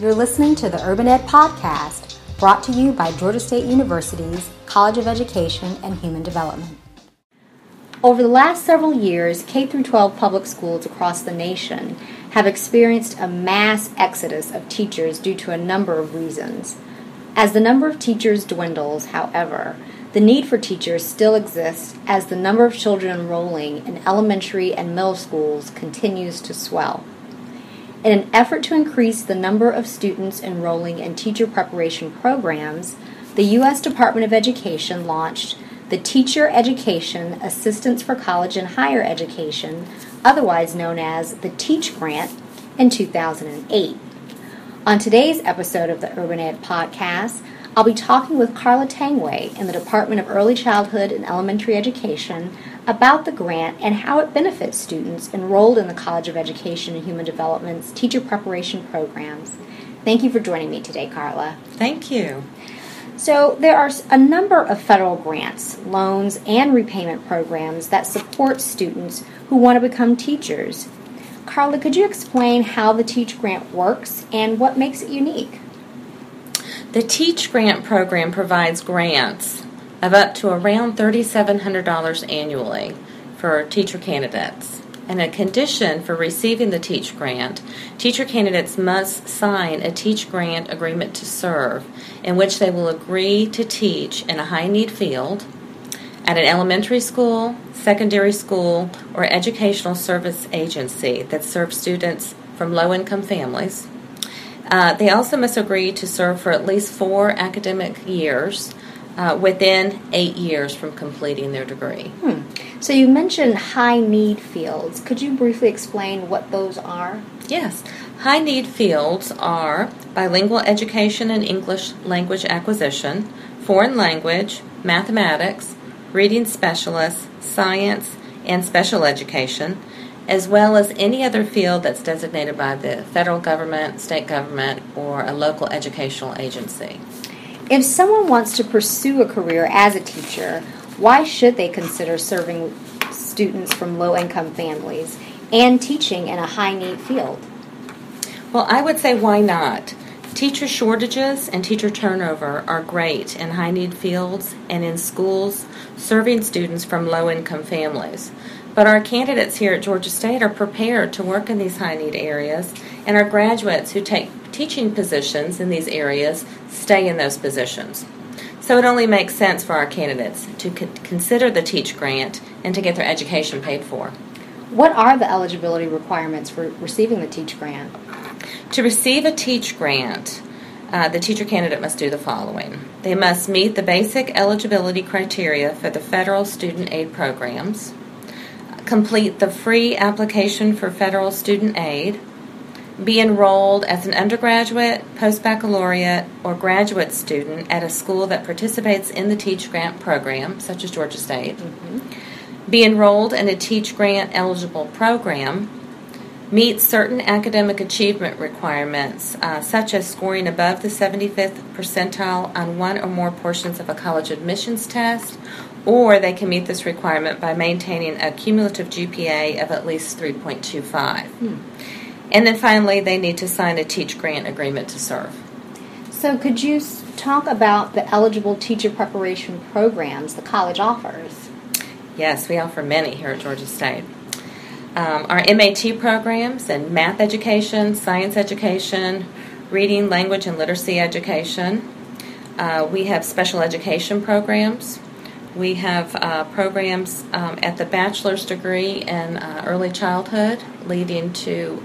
You're listening to the Urban Ed Podcast, brought to you by Georgia State University's College of Education and Human Development. Over the last several years, K 12 public schools across the nation have experienced a mass exodus of teachers due to a number of reasons. As the number of teachers dwindles, however, the need for teachers still exists as the number of children enrolling in elementary and middle schools continues to swell. In an effort to increase the number of students enrolling in teacher preparation programs, the U.S. Department of Education launched the Teacher Education Assistance for College and Higher Education, otherwise known as the TEACH Grant, in 2008. On today's episode of the Urban Ed Podcast, I'll be talking with Carla Tanguay in the Department of Early Childhood and Elementary Education about the grant and how it benefits students enrolled in the College of Education and Human Development's teacher preparation programs. Thank you for joining me today, Carla. Thank you. So, there are a number of federal grants, loans, and repayment programs that support students who want to become teachers. Carla, could you explain how the Teach Grant works and what makes it unique? The Teach Grant program provides grants of up to around $3,700 annually for teacher candidates. And a condition for receiving the Teach Grant, teacher candidates must sign a Teach Grant agreement to serve, in which they will agree to teach in a high need field at an elementary school, secondary school, or educational service agency that serves students from low income families uh, they also must agree to serve for at least four academic years uh, within eight years from completing their degree. Hmm. So you mentioned high need fields. Could you briefly explain what those are? Yes. High need fields are bilingual education and English language acquisition, foreign language, mathematics, reading specialists, science, and special education, as well as any other field that's designated by the federal government, state government, or a local educational agency. If someone wants to pursue a career as a teacher, why should they consider serving students from low income families and teaching in a high need field? Well, I would say why not? Teacher shortages and teacher turnover are great in high need fields and in schools serving students from low income families. But our candidates here at Georgia State are prepared to work in these high need areas, and our graduates who take teaching positions in these areas stay in those positions. So it only makes sense for our candidates to consider the Teach Grant and to get their education paid for. What are the eligibility requirements for receiving the Teach Grant? To receive a Teach Grant, uh, the teacher candidate must do the following. They must meet the basic eligibility criteria for the federal student aid programs complete the free application for federal student aid, be enrolled as an undergraduate, post baccalaureate, or graduate student at a school that participates in the Teach Grant program, such as Georgia State, mm-hmm. be enrolled in a Teach Grant eligible program, meet certain academic achievement requirements, uh, such as scoring above the 75th percentile on one or more portions of a college admissions test or they can meet this requirement by maintaining a cumulative GPA of at least 3.25. Hmm. And then finally, they need to sign a Teach Grant agreement to serve. So, could you talk about the eligible teacher preparation programs the college offers? Yes, we offer many here at Georgia State. Um, our MAT programs and math education, science education, reading, language, and literacy education. Uh, we have special education programs. We have uh, programs um, at the bachelor's degree in uh, early childhood, leading to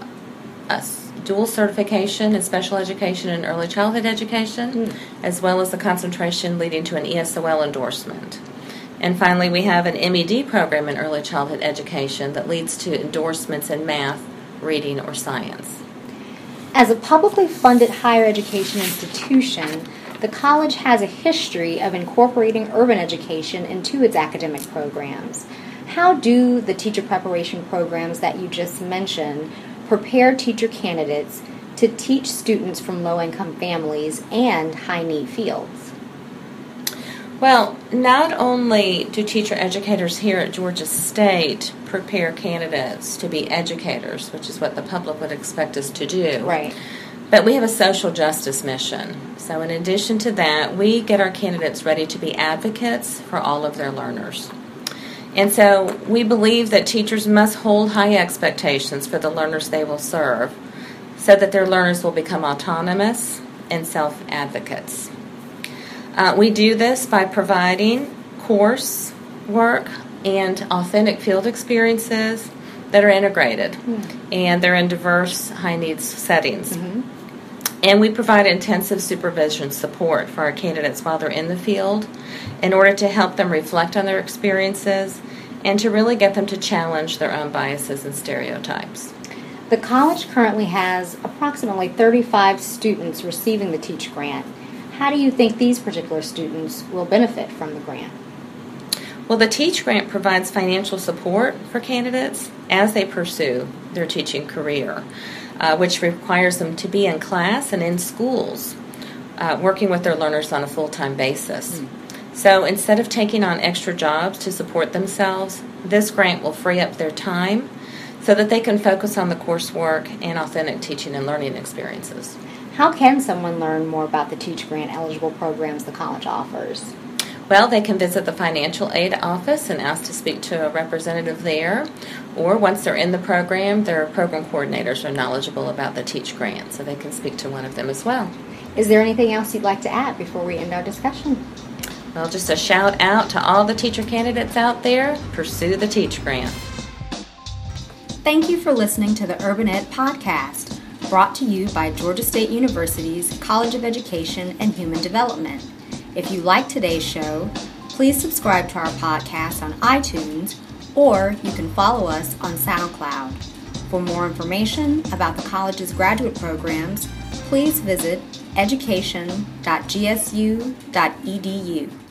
a dual certification in special education and early childhood education, mm. as well as a concentration leading to an ESOL endorsement. And finally, we have an MED program in early childhood education that leads to endorsements in math, reading, or science. As a publicly funded higher education institution, the college has a history of incorporating urban education into its academic programs. How do the teacher preparation programs that you just mentioned prepare teacher candidates to teach students from low income families and high need fields? Well, not only do teacher educators here at Georgia State prepare candidates to be educators, which is what the public would expect us to do. Right But we have a social justice mission. So, in addition to that, we get our candidates ready to be advocates for all of their learners. And so, we believe that teachers must hold high expectations for the learners they will serve so that their learners will become autonomous and self advocates. Uh, we do this by providing course work and authentic field experiences that are integrated mm-hmm. and they're in diverse high needs settings. Mm-hmm. And we provide intensive supervision support for our candidates while they're in the field in order to help them reflect on their experiences and to really get them to challenge their own biases and stereotypes. The college currently has approximately 35 students receiving the Teach Grant. How do you think these particular students will benefit from the grant? Well, the Teach Grant provides financial support for candidates as they pursue their teaching career, uh, which requires them to be in class and in schools, uh, working with their learners on a full time basis. Mm. So instead of taking on extra jobs to support themselves, this grant will free up their time so that they can focus on the coursework and authentic teaching and learning experiences. How can someone learn more about the Teach Grant eligible programs the college offers? Well, they can visit the financial aid office and ask to speak to a representative there. Or once they're in the program, their program coordinators are knowledgeable about the Teach Grant, so they can speak to one of them as well. Is there anything else you'd like to add before we end our discussion? Well, just a shout out to all the teacher candidates out there pursue the Teach Grant. Thank you for listening to the Urban Ed Podcast, brought to you by Georgia State University's College of Education and Human Development. If you like today's show, please subscribe to our podcast on iTunes or you can follow us on SoundCloud. For more information about the college's graduate programs, please visit education.gsu.edu.